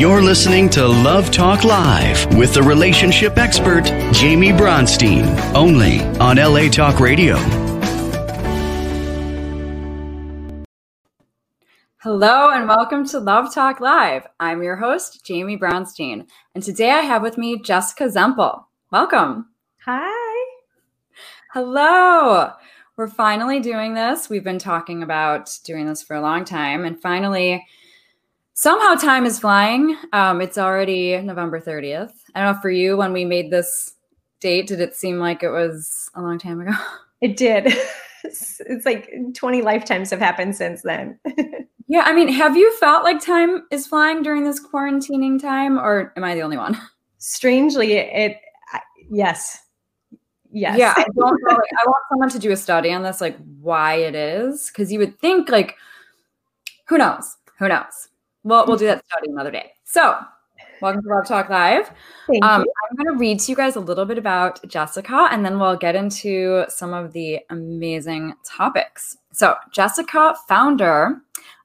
You're listening to Love Talk Live with the relationship expert, Jamie Bronstein, only on LA Talk Radio. Hello and welcome to Love Talk Live. I'm your host, Jamie Bronstein, and today I have with me Jessica Zemple. Welcome. Hi. Hello. We're finally doing this. We've been talking about doing this for a long time, and finally, somehow time is flying. Um, it's already November 30th. I don't know for you, when we made this date, did it seem like it was a long time ago? It did. it's like 20 lifetimes have happened since then. yeah. I mean, have you felt like time is flying during this quarantining time, or am I the only one? Strangely, it, yes. Yes. Yeah. I, don't know, like, I want someone to do a study on this, like why it is. Cause you would think, like, who knows? Who knows? Well, we'll do that study another day. So, welcome to Love Talk Live. Um. I'm going to read to you guys a little bit about Jessica, and then we'll get into some of the amazing topics. So, Jessica, founder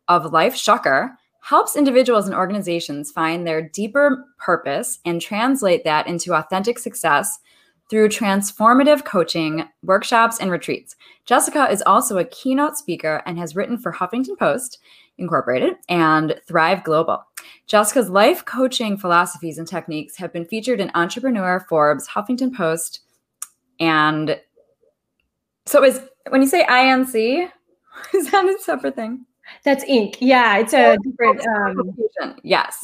of Life Shucker, helps individuals and organizations find their deeper purpose and translate that into authentic success through transformative coaching, workshops, and retreats. Jessica is also a keynote speaker and has written for Huffington Post Incorporated and Thrive Global. Jessica's life coaching philosophies and techniques have been featured in Entrepreneur, Forbes, Huffington Post, and so is when you say INC, is that a separate thing? That's Inc. Yeah, it's a different. Um, yes.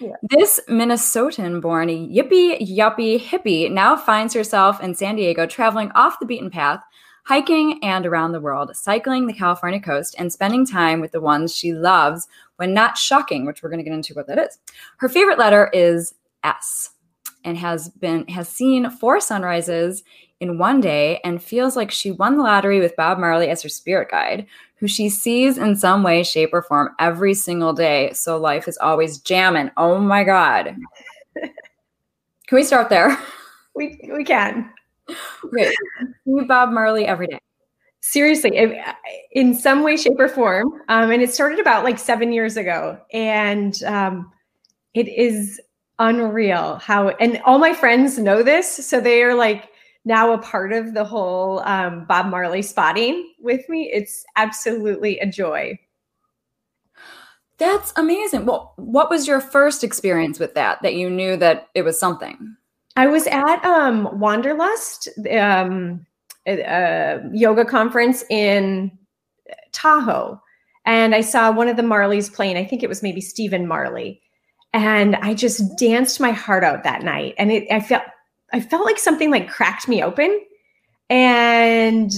yeah. This Minnesotan born yippee yuppie hippie now finds herself in San Diego traveling off the beaten path, hiking and around the world, cycling the California coast, and spending time with the ones she loves when not shucking, which we're going to get into what that is. Her favorite letter is S and has been has seen four sunrises in one day and feels like she won the lottery with Bob Marley as her spirit guide, who she sees in some way, shape, or form every single day. So life is always jamming. Oh my God. Can we start there? we we can See Bob Marley every day. seriously, in some way, shape, or form. Um, and it started about like seven years ago, and um, it is unreal how. And all my friends know this, so they are like now a part of the whole um, Bob Marley spotting with me. It's absolutely a joy. That's amazing. Well, what was your first experience with that? That you knew that it was something? I was at um, Wanderlust, um, yoga conference in Tahoe, and I saw one of the Marleys playing. I think it was maybe Stephen Marley, and I just danced my heart out that night. And it, I felt, I felt like something like cracked me open, and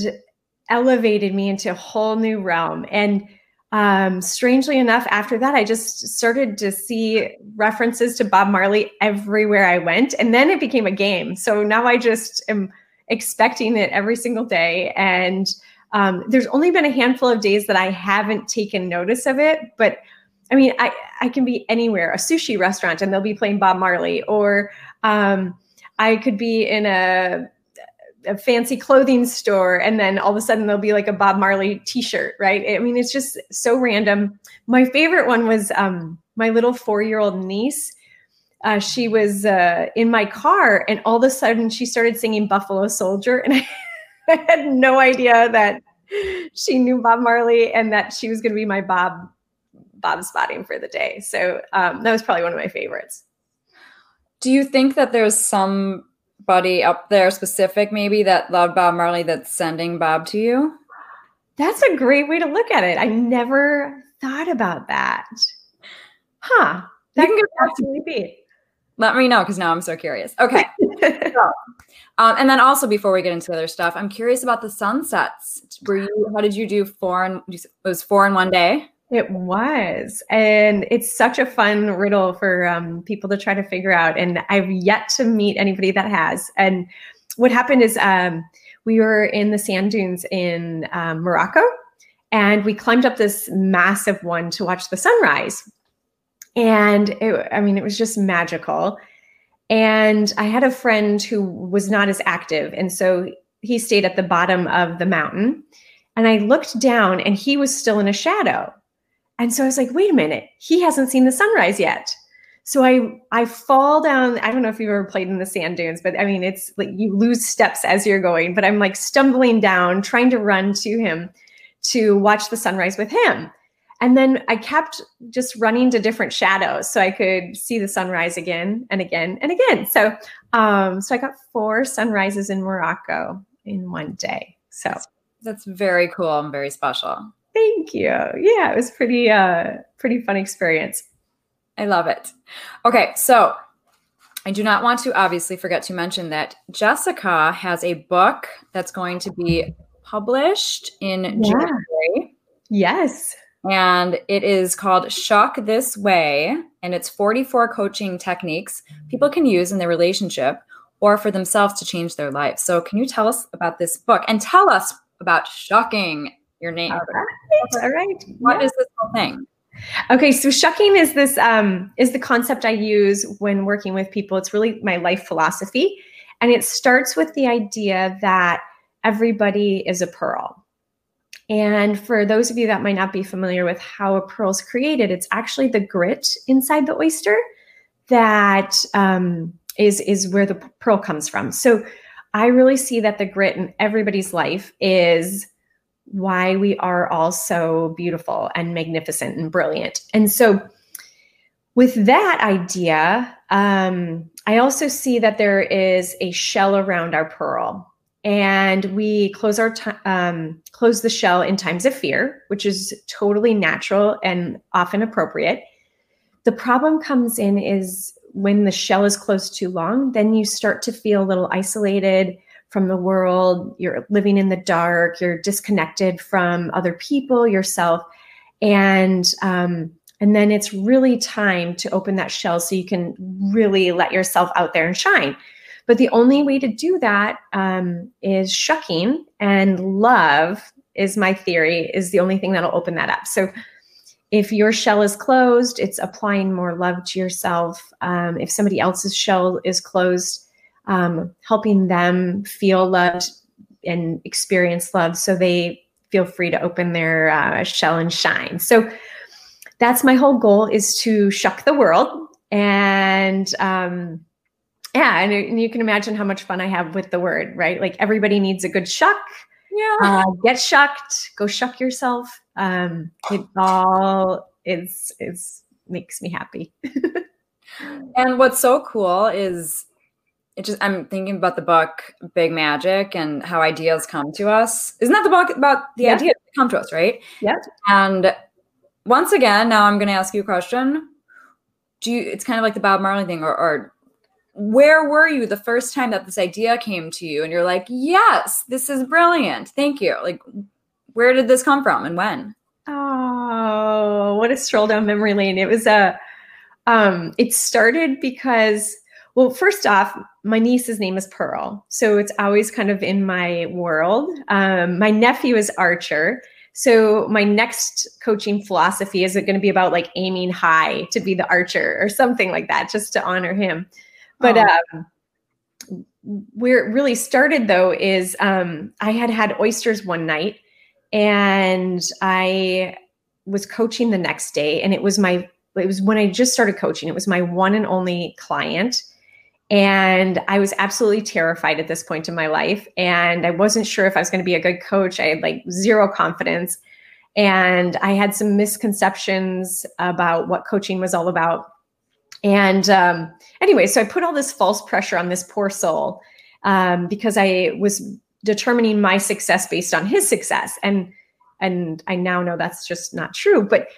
elevated me into a whole new realm. And um, strangely enough, after that, I just started to see references to Bob Marley everywhere I went. And then it became a game. So now I just am expecting it every single day. And um, there's only been a handful of days that I haven't taken notice of it. But I mean, I, I can be anywhere, a sushi restaurant, and they'll be playing Bob Marley, or um, I could be in a a fancy clothing store and then all of a sudden there'll be like a Bob Marley t-shirt, right? I mean, it's just so random. My favorite one was um, my little four-year-old niece. Uh, she was uh, in my car and all of a sudden she started singing Buffalo Soldier and I, I had no idea that she knew Bob Marley and that she was going to be my Bob Bob spotting for the day. So um, that was probably one of my favorites. Do you think that there's somebody up there specific, maybe that loved Bob Marley that's sending Bob to you? That's a great way to look at it. I never thought about that. Huh. That You can could back to absolutely be. Let me know because now I'm so curious. Okay. Um, and then also before we get into other stuff, I'm curious about the sunsets. Were you? How did you do four? And it was four in one day. It was. And it's such a fun riddle for um, people to try to figure out. And I've yet to meet anybody that has. And what happened is um, we were in the sand dunes in um, Morocco and we climbed up this massive one to watch the sunrise. And it, I mean, it was just magical. And I had a friend who was not as active. And so he stayed at the bottom of the mountain. And I looked down and he was still in a shadow. And so I was like, wait a minute, he hasn't seen the sunrise yet. So I I fall down. I don't know if you've ever played in the sand dunes, but I mean it's like you lose steps as you're going. But I'm like stumbling down, trying to run to him to watch the sunrise with him. And then I kept just running to different shadows so I could see the sunrise again and again and again. So um, so I got four sunrises in Morocco in one day. So that's very cool and very special. Thank you. Yeah, it was pretty uh pretty fun experience. I love it. Okay, so I do not want to obviously forget to mention that Jessica has a book that's going to be published in yeah. January. Yes. And it is called Shuck This Way. And it's 44 coaching techniques people can use in their relationship or for themselves to change their life. So, can you tell us about this book and tell us about shucking your name? All right. All right. What yeah. is this whole thing? Okay, so shucking is this um, is the concept I use when working with people. It's really my life philosophy, and it starts with the idea that everybody is a pearl. And for those of you that might not be familiar with how a pearl is created, it's actually the grit inside the oyster that um, is is where the pearl comes from. So I really see that the grit in everybody's life is why we are all so beautiful and magnificent and brilliant. And so, with that idea, um, I also see that there is a shell around our pearl, and we close our t- um, close the shell in times of fear, which is totally natural and often appropriate. The problem comes in is when the shell is closed too long, then you start to feel a little isolated from the world, you're living in the dark, you're disconnected from other people, yourself. And um, and then it's really time to open that shell so you can really let yourself out there and shine. But the only way to do that um, is shucking and love is my theory is the only thing that'll open that up. So if your shell is closed, it's applying more love to yourself. Um, if somebody else's shell is closed, um, helping them feel loved and experience love so they feel free to open their uh, shell and shine. So that's my whole goal is to shuck the world. And um, yeah, and, and you can imagine how much fun I have with the word, right? Like everybody needs a good shuck. Yeah. Uh, get shucked, go shuck yourself. Um, it all is is makes me happy. and what's so cool is it just I'm thinking about the book Big Magic and how ideas come to us. Isn't that the book about the yeah. ideas come to us, right? Yeah. And once again, now I'm going to ask you a question. Do you? It's kind of like the Bob Marley thing, or, or where were you the first time that this idea came to you, and you're like, yes, this is brilliant. Thank you. Like, where did this come from, and when? Oh, what a stroll down memory lane! It was a. Um, it started because well, first off, my niece's name is Pearl. So it's always kind of in my world. Um, my nephew is Archer. So my next coaching philosophy is it going to be about like aiming high to be the archer or something like that, just to honor him. But oh. um, where it really started though is um, I had had oysters one night and I was coaching the next day, and it was my it was when I just started coaching. It was my one and only client and I was absolutely terrified at this point in my life. And I wasn't sure if I was going to be a good coach. I had like zero confidence. And I had some misconceptions about what coaching was all about. And um, anyway, so I put all this false pressure on this poor soul um, because I was determining my success based on his success. And and I now know that's just not true. But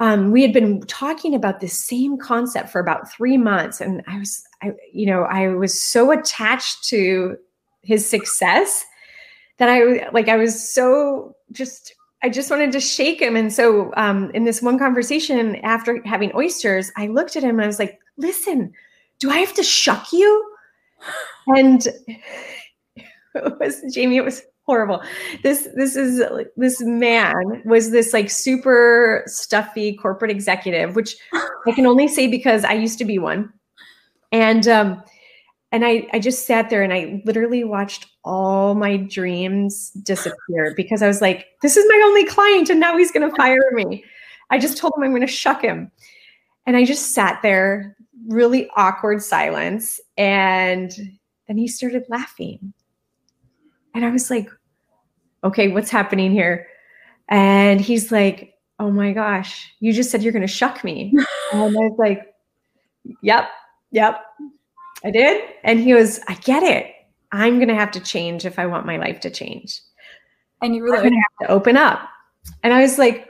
um, we had been talking about this same concept for about three months, and I was, I, you know, I was so attached to his success that I like I was so just I just wanted to shake him. And so um, in this one conversation after having oysters, I looked at him and I was like, "Listen, do I have to shuck you?" And it was Jamie. It was horrible. This this is this man was this like super stuffy corporate executive, which I can only say because I used to be one. And um and I I just sat there and I literally watched all my dreams disappear because I was like, this is my only client and now he's going to fire me. I just told him I'm going to shuck him. And I just sat there, really awkward silence. And then he started laughing. And I was like, okay, what's happening here? And he's like, oh my gosh, you just said you're going to shuck me. and I was like, yep, yep, I did. And he was, I get it. I'm going to have to change if I want my life to change. And you were going to have to open up. And I was like,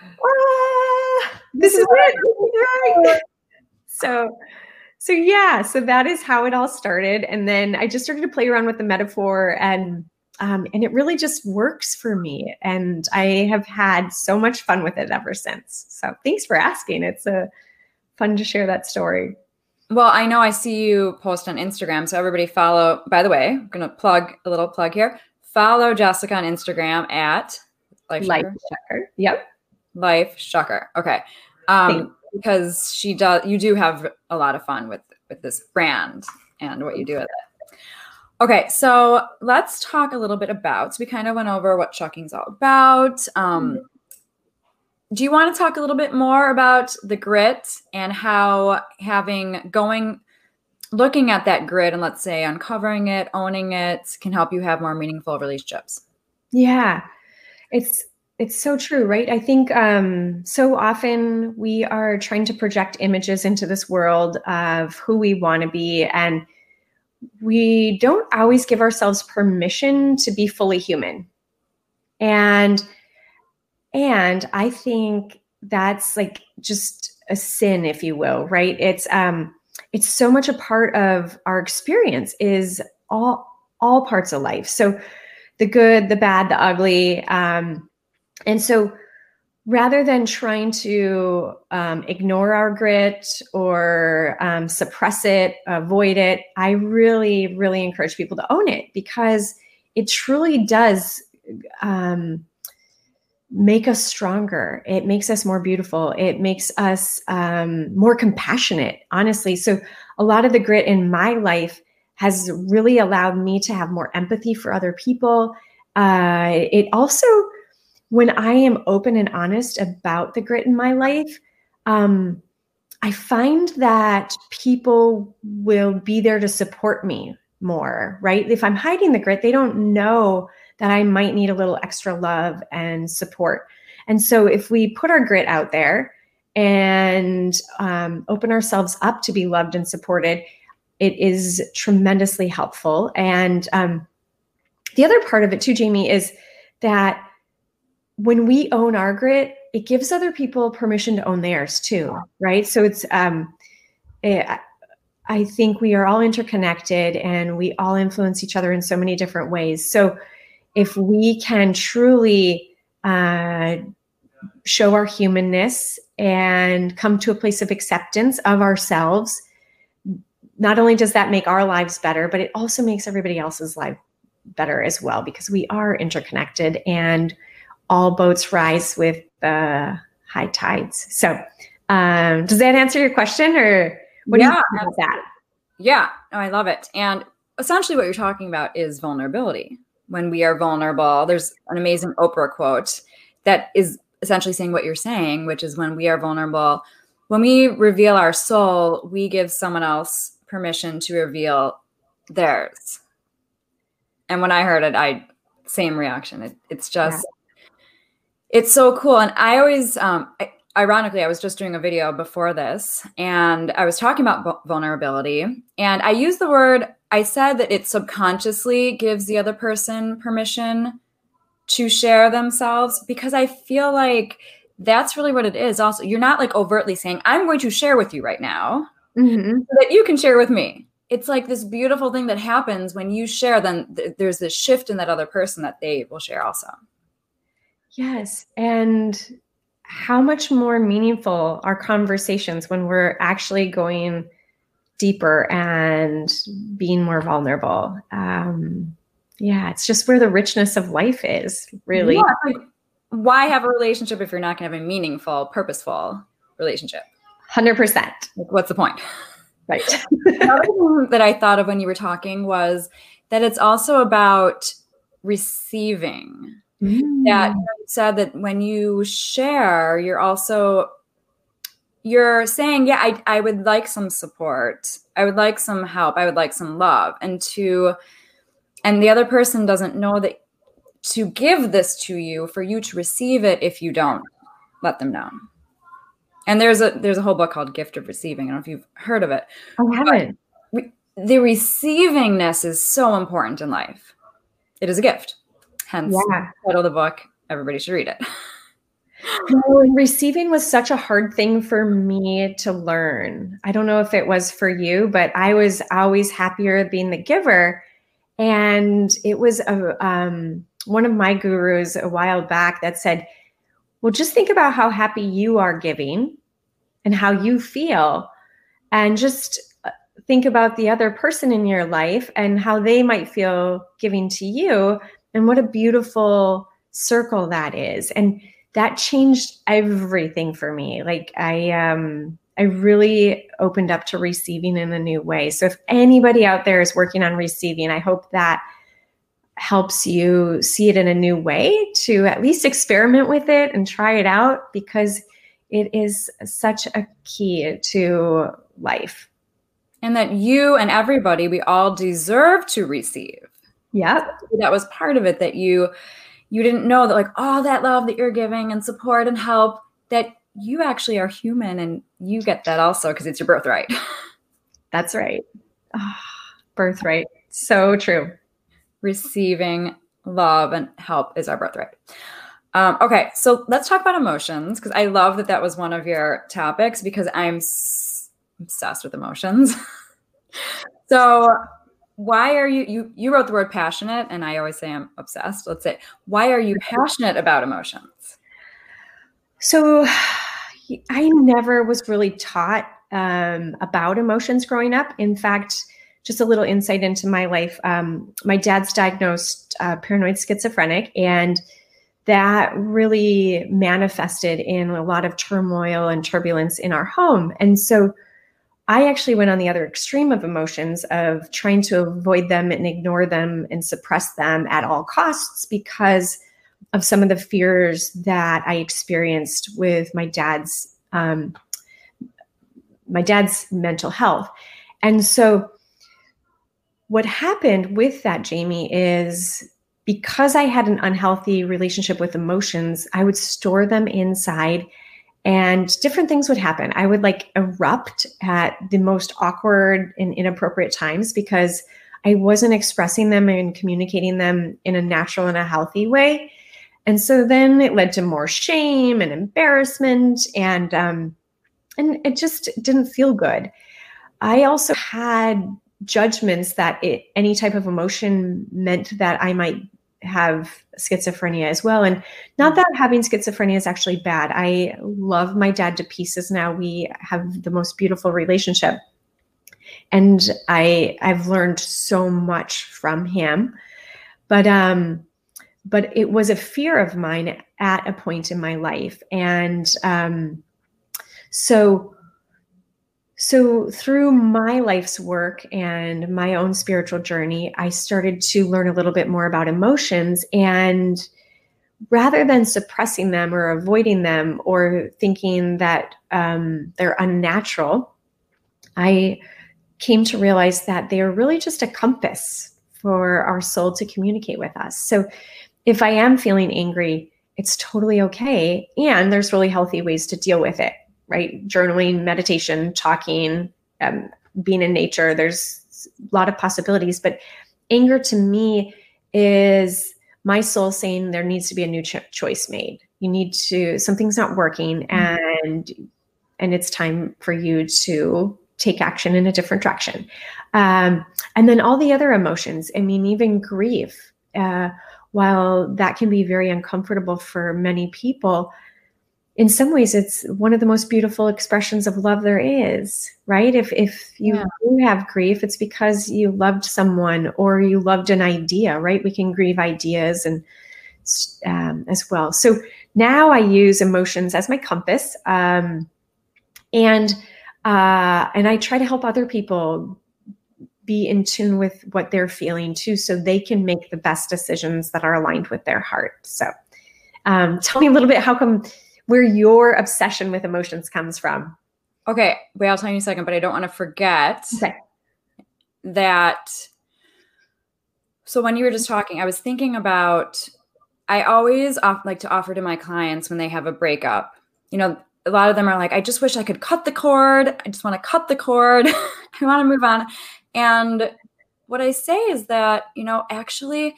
ah, this is it. so, so yeah, so that is how it all started. And then I just started to play around with the metaphor and um, and it really just works for me. And I have had so much fun with it ever since. So thanks for asking. It's a uh, fun to share that story. Well, I know I see you post on Instagram. So everybody follow, by the way, I'm going to plug a little plug here. Follow Jessica on Instagram at Life, Life Shucker. Yep. Life Shucker. Okay. Um, because she does, you do have a lot of fun with, with this brand and what you do with it. Okay, so let's talk a little bit about. So we kind of went over what shucking's all about. Um, mm-hmm. Do you want to talk a little bit more about the grit and how having going, looking at that grit and let's say uncovering it, owning it, can help you have more meaningful relationships? Yeah, it's it's so true, right? I think um, so often we are trying to project images into this world of who we want to be and we don't always give ourselves permission to be fully human. And and I think that's like just a sin if you will, right? It's um it's so much a part of our experience is all all parts of life. So the good, the bad, the ugly um and so rather than trying to um, ignore our grit or um, suppress it, avoid it, I really, really encourage people to own it because it truly does um, make us stronger. It makes us more beautiful. It makes us um, more compassionate, honestly. So, a lot of the grit in my life has really allowed me to have more empathy for other people. Uh, it also when I am open and honest about the grit in my life, um, I find that people will be there to support me more, right? If I'm hiding the grit, they don't know that I might need a little extra love and support. And so if we put our grit out there and um, open ourselves up to be loved and supported, it is tremendously helpful. And um, the other part of it, too, Jamie, is that when we own our grit, it gives other people permission to own theirs too, right? So it's um, it, eh, I think we are all interconnected and we all influence each other in so many different ways. So if we can truly uh, show our humanness and come to a place of acceptance of ourselves, not only does that make our lives better, but it also makes everybody else's life better as well because we are interconnected and all boats rise with the high tides. So, um, does that answer your question, or what yeah, do you think about that? Yeah, oh, I love it. And essentially, what you're talking about is vulnerability. When we are vulnerable, there's an amazing Oprah quote that is essentially saying what you're saying, which is when we are vulnerable, when we reveal our soul, we give someone else permission to reveal theirs. And when I heard it, I same reaction. It, it's just it's so cool. And I always, um, I, ironically, I was just doing a video before this and I was talking about vulnerability. And I used the word, I said that it subconsciously gives the other person permission to share themselves because I feel like that's really what it is. Also, you're not like overtly saying, I'm going to share with you right now mm-hmm. so that you can share with me. It's like this beautiful thing that happens when you share, then th- there's this shift in that other person that they will share also. Yes. And how much more meaningful are conversations when we're actually going deeper and being more vulnerable? Um, yeah, it's just where the richness of life is, really. Yeah, like, why have a relationship if you're not going to have a meaningful, purposeful relationship? 100%. Like, what's the point? Right. that I thought of when you were talking was that it's also about receiving mm. that said that when you share, you're also you're saying, yeah, I, I would like some support. I would like some help. I would like some love. And to, and the other person doesn't know that to give this to you for you to receive it if you don't let them know. And there's a there's a whole book called Gift of Receiving. I don't know if you've heard of it. I haven't. We, the receivingness is so important in life. It is a gift. Hence, yeah. title of the book. Everybody should read it. No, receiving was such a hard thing for me to learn. I don't know if it was for you, but I was always happier being the giver. And it was a, um, one of my gurus a while back that said, well, just think about how happy you are giving and how you feel. And just uh, think about the other person in your life and how they might feel giving to you. And what a beautiful circle that is. And that changed everything for me. Like I um I really opened up to receiving in a new way. So if anybody out there is working on receiving, I hope that helps you see it in a new way to at least experiment with it and try it out because it is such a key to life. And that you and everybody, we all deserve to receive. Yeah. That was part of it that you you didn't know that like all that love that you're giving and support and help that you actually are human and you get that also because it's your birthright. That's right. Oh, birthright. So true receiving love and help is our birthright. Um, okay, so let's talk about emotions because I love that that was one of your topics because I'm s- obsessed with emotions. so, why are you you you wrote the word passionate and I always say I'm obsessed. Let's say why are you passionate about emotions? So, I never was really taught um, about emotions growing up. In fact, just a little insight into my life. Um, my dad's diagnosed uh, paranoid schizophrenic, and that really manifested in a lot of turmoil and turbulence in our home. And so I actually went on the other extreme of emotions of trying to avoid them and ignore them and suppress them at all costs because of some of the fears that I experienced with my dad's um, my dad's mental health. And so what happened with that, Jamie, is because I had an unhealthy relationship with emotions, I would store them inside and different things would happen. I would like erupt at the most awkward and inappropriate times because I wasn't expressing them and communicating them in a natural and a healthy way. And so then it led to more shame and embarrassment and um and it just didn't feel good. I also had judgments that it, any type of emotion meant that I might have schizophrenia as well. And not that having schizophrenia is actually bad. I love my dad to pieces now. We have the most beautiful relationship. And I I've learned so much from him. But um but it was a fear of mine at a point in my life. And um so so, through my life's work and my own spiritual journey, I started to learn a little bit more about emotions. And rather than suppressing them or avoiding them or thinking that um, they're unnatural, I came to realize that they are really just a compass for our soul to communicate with us. So, if I am feeling angry, it's totally okay. And there's really healthy ways to deal with it right? Journaling, meditation, talking, um, being in nature. There's a lot of possibilities, but anger to me is my soul saying there needs to be a new cho- choice made. You need to something's not working, mm-hmm. and and it's time for you to take action in a different direction. Um, and then all the other emotions. I mean, even grief. Uh, while that can be very uncomfortable for many people, in some ways it's one of the most beautiful expressions of love there is right? If if you yeah. do have grief it's because you loved someone or you loved an idea right? We can grieve ideas and um, as well. So now i use emotions as my compass um, and uh, and i try to help other people be in tune with what they're feeling too so they can make the best decisions that are aligned with their heart. So um, tell me a little bit how come where your obsession with emotions comes from. Okay, wait, I'll tell you in a second, but I don't want to forget Okay. that. So when you were just talking, I was thinking about. I always off, like to offer to my clients when they have a breakup. You know, a lot of them are like, "I just wish I could cut the cord. I just want to cut the cord. I want to move on." And what I say is that you know, actually,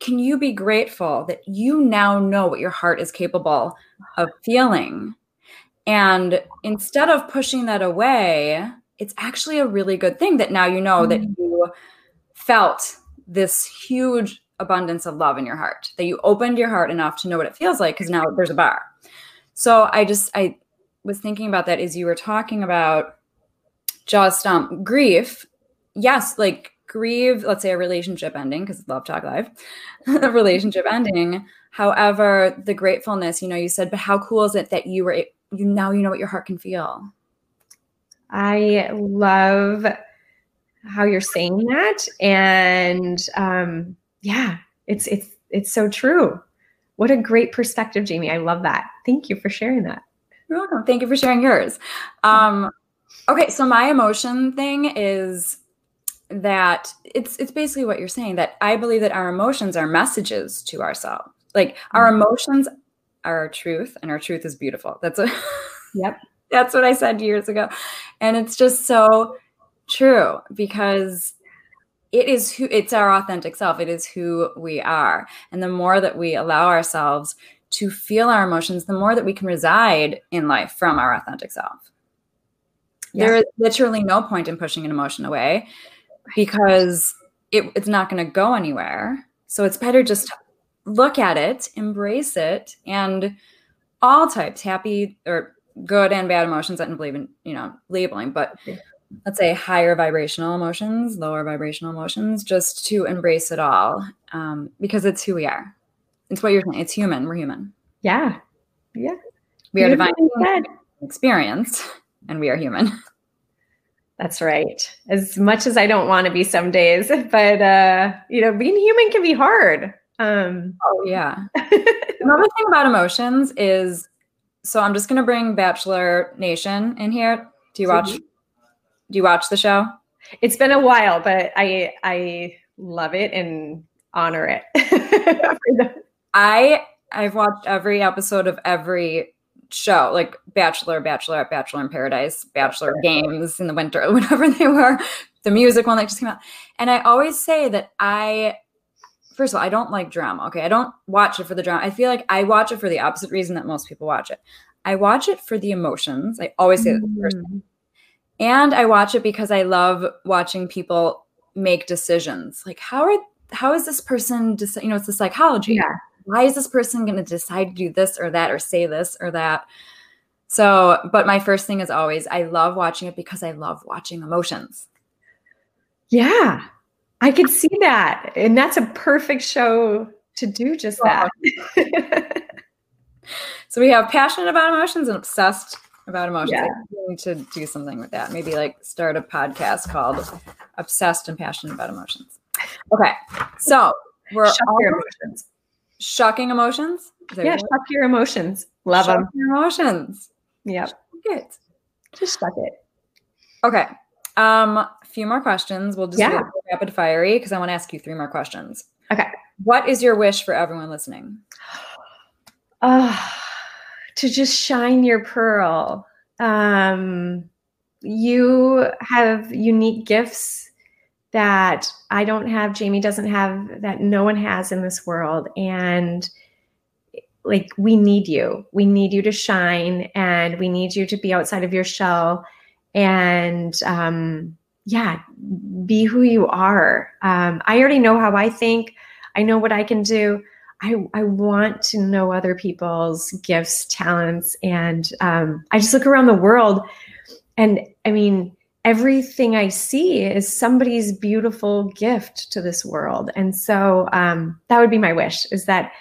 can you be grateful that you now know what your heart is capable of feeling? And instead of pushing that away, it's actually a really good thing that now you know that you felt this huge abundance of love in your heart, that you opened your heart enough to know what it feels like because now there's a bar. So I just, I was thinking about that as you were talking about just um, grief. Yes, like grieve, let's say a relationship ending, because love talk live, a relationship ending. However, the gratefulness, you know, you said, but how cool is it that you were you now you know what your heart can feel. I love how you're saying that, and um, yeah, it's it's it's so true. What a great perspective, Jamie. I love that. Thank you for sharing that. You're welcome. Thank you for sharing yours. Um, okay, so my emotion thing is that it's it's basically what you're saying that I believe that our emotions are messages to ourselves. Like our Mm-hmm. emotions are our truth, and our truth is beautiful. That's a Yep. that's what I said years ago, and it's just so true because it is who it's our authentic self. It is who we are, and the more that we allow ourselves to feel our emotions, the more that we can reside in life from our authentic self. Yeah. There is literally no point in pushing an emotion away because it, it's not going to go anywhere. So it's better just look at it, embrace it, and all types, happy or good and bad emotions. I don't believe in, you know, labeling, but let's say higher vibrational emotions, lower vibrational emotions, just to embrace it all um, because it's who we are. It's what you're saying. It's human. We're human. Yeah. Yeah. We are divine experience, and we are human. That's right. As much as I don't want to be some days, but uh, you know, being human can be hard. Um, Oh yeah. Another thing about emotions is so I'm just gonna bring Bachelor Nation in here. Do you watch Mhm. do you watch the show? it's been a while, but I I love it and honor it. I I've watched every episode of every show, like Bachelor, Bachelorette, Bachelor in Paradise, Bachelor Games in the winter, whatever they were, the music one that just came out. And I always say that I first of all, I don't like drama. Okay. I don't watch it for the drama. I feel like I watch it for the opposite reason that most people watch it. I watch it for the emotions. I always say that first. Mm. And I watch it because I love watching people make decisions. Like how are how is this person deci- you know, it's the psychology. Yeah. Why is this person going to decide to do this or that or say this or that? So, but my first thing is always I love watching it because I love watching emotions. Yeah, I could see that, and that's a perfect show to do just that. So we have passionate about emotions and obsessed about emotions. Yeah. I we need to do something with that. Maybe like start a podcast called Obsessed and Passionate About Emotions. Okay. So we're all emotions. Shocking emotions. Yeah, shock your emotions. Love Shock them. your emotions. Yep, Good. just shock it. Okay. Um, a few more questions. We'll just Yeah. rapid fiery because I want to ask you three more questions. Okay. What is your wish for everyone listening? Oh, to just shine your pearl. Um, you have unique gifts that I don't have, Jamie doesn't have, that no one has in this world. And like, we need you. We need you to shine and we need you to be outside of your shell and, um, yeah, be who you are. Um, I already know how I think, I know what I can do. I, I want to know other people's gifts, talents, and um, I just look around the world, and I mean, everything I see is somebody's beautiful gift to this world, and so um, that would be my wish: is that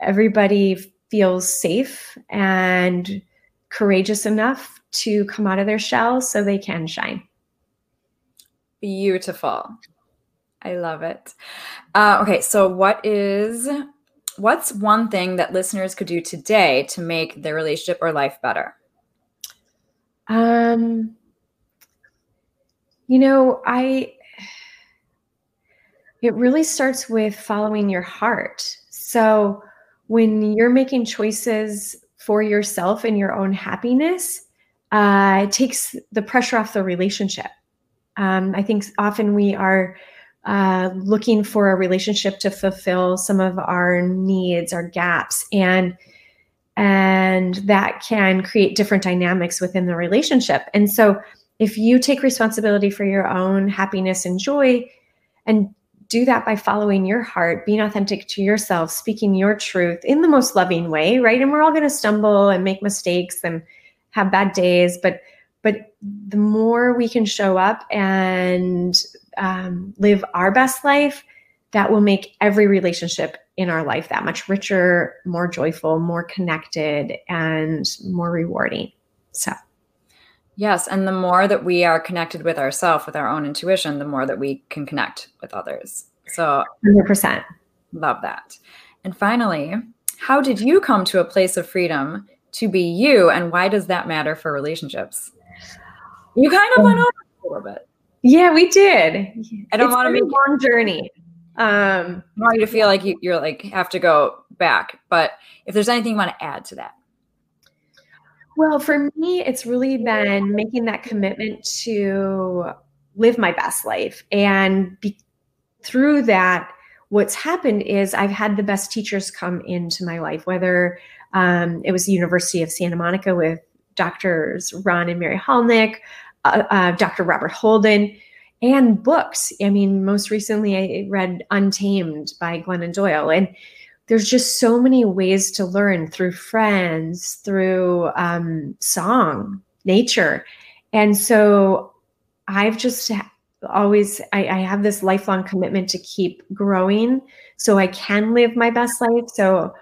everybody feels safe and courageous enough to come out of their shell so they can shine. Beautiful. I love it. Uh, okay, so what is what's one thing that listeners could do today to make their relationship or life better? Um, you know, I, it really starts with following your heart. So when you're making choices for yourself and your own happiness, uh, it takes the pressure off the relationship. Um, I think often we are uh, looking for a relationship to fulfill some of our needs, our gaps, and and that can create different dynamics within the relationship. And so, if you take responsibility for your own happiness and joy, and do that by following your heart, being authentic to yourself, speaking your truth in the most loving way, right? And we're all going to stumble and make mistakes and have bad days, but but the more we can show up and um, live our best life, that will make every relationship in our life that much richer, more joyful, more connected, and more rewarding. So, yes. And the more that we are connected with ourselves, with our own intuition, the more that we can connect with others. So, 100%. Love that. And finally, how did you come to a place of freedom to be you, and why does that matter for relationships? You kind of went um, over a little bit. Yeah, we did. I don't want to make a long journey. Um, I want you to feel like you, you're like have to go back. But if there's anything you want to add to that. Well, for me, it's really been making that commitment to live my best life. And be, through that, what's happened is I've had the best teachers come into my life, whether um, it was the University of Santa Monica with doctors Ron and Mary Hulnick, uh, uh, Dr. Robert Holden, and books. I mean, most recently I read Untamed by Glennon Doyle. And there's just so many ways to learn through friends, through um, song, nature. And so I've just always, I, I have this lifelong commitment to keep growing so I can live my best life. So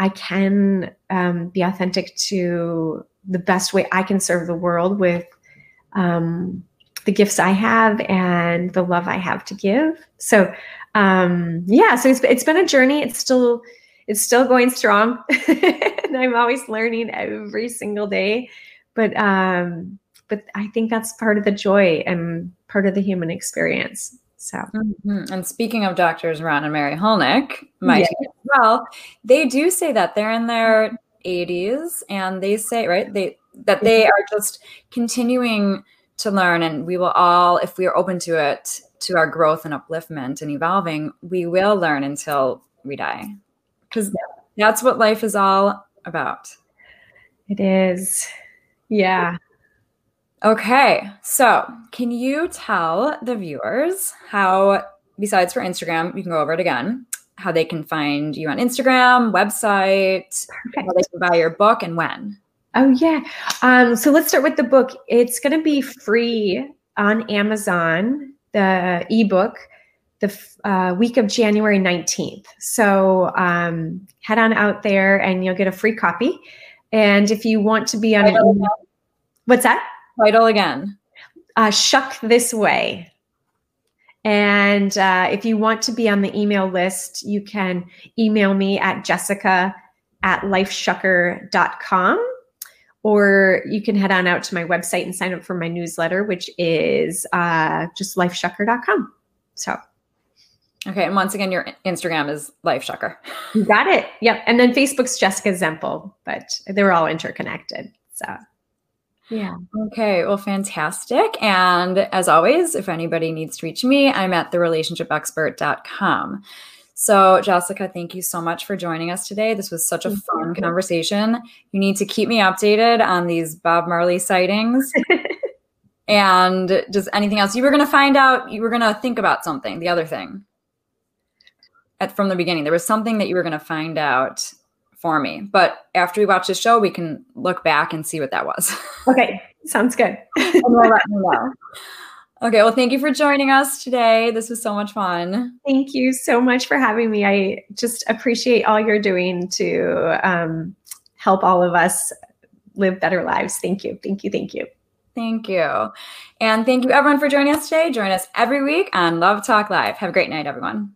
I can um, be authentic to the best way I can serve the world with um, the gifts I have and the love I have to give. So, um, yeah, so it's, it's been a journey. It's still it's still going strong, and I'm always learning every single day. But um, but I think that's part of the joy and part of the human experience. So, mm-hmm. and speaking of doctors Ron and Mary Hulnick, my yeah. as well, they do say that they're in their 80s, and they say right they that they are just continuing to learn, and we will all, if we are open to it, to our growth and upliftment and evolving, we will learn until we die, because that's what life is all about. It is, yeah. Okay, so can you tell the viewers how, besides for Instagram, you can go over it again, how they can find you on Instagram, website, Perfect. how they can buy your book, and when? Oh, yeah. Um, so let's start with the book. It's going to be free on Amazon, the ebook, the uh, week of January 19th. So um, head on out there and you'll get a free copy. And if you want to be on an, what's that? title again? Uh, Shuck This Way. And uh, if you want to be on the email list, you can email me at jessica at lifeshucker.com or you can head on out to my website and sign up for my newsletter, which is uh, just lifeshucker.com. So. Okay. And once again, your Instagram is lifeshucker. You got it. Yep. And then Facebook's Jessica Zemple, but they're all interconnected. So. Yeah. Okay. Well, fantastic. And as always, if anybody needs to reach me, I'm at therelationshipexpert.com. So, Jessica, thank you so much for joining us today. This was such a fun conversation. You need to keep me updated on these Bob Marley sightings. and just anything else you were going to find out, you were going to think about something, the other thing. At, from the beginning, there was something that you were going to find out for me. But after we watch the show, we can look back and see what that was. Okay, sounds good. and we'll let me know. Okay, well, thank you for joining us today. This was so much fun. Thank you so much for having me. I just appreciate all you're doing to um, help all of us live better lives. Thank you. Thank you. Thank you. Thank you. And thank you, everyone, for joining us today. Join us every week on Love Talk Live. Have a great night, everyone.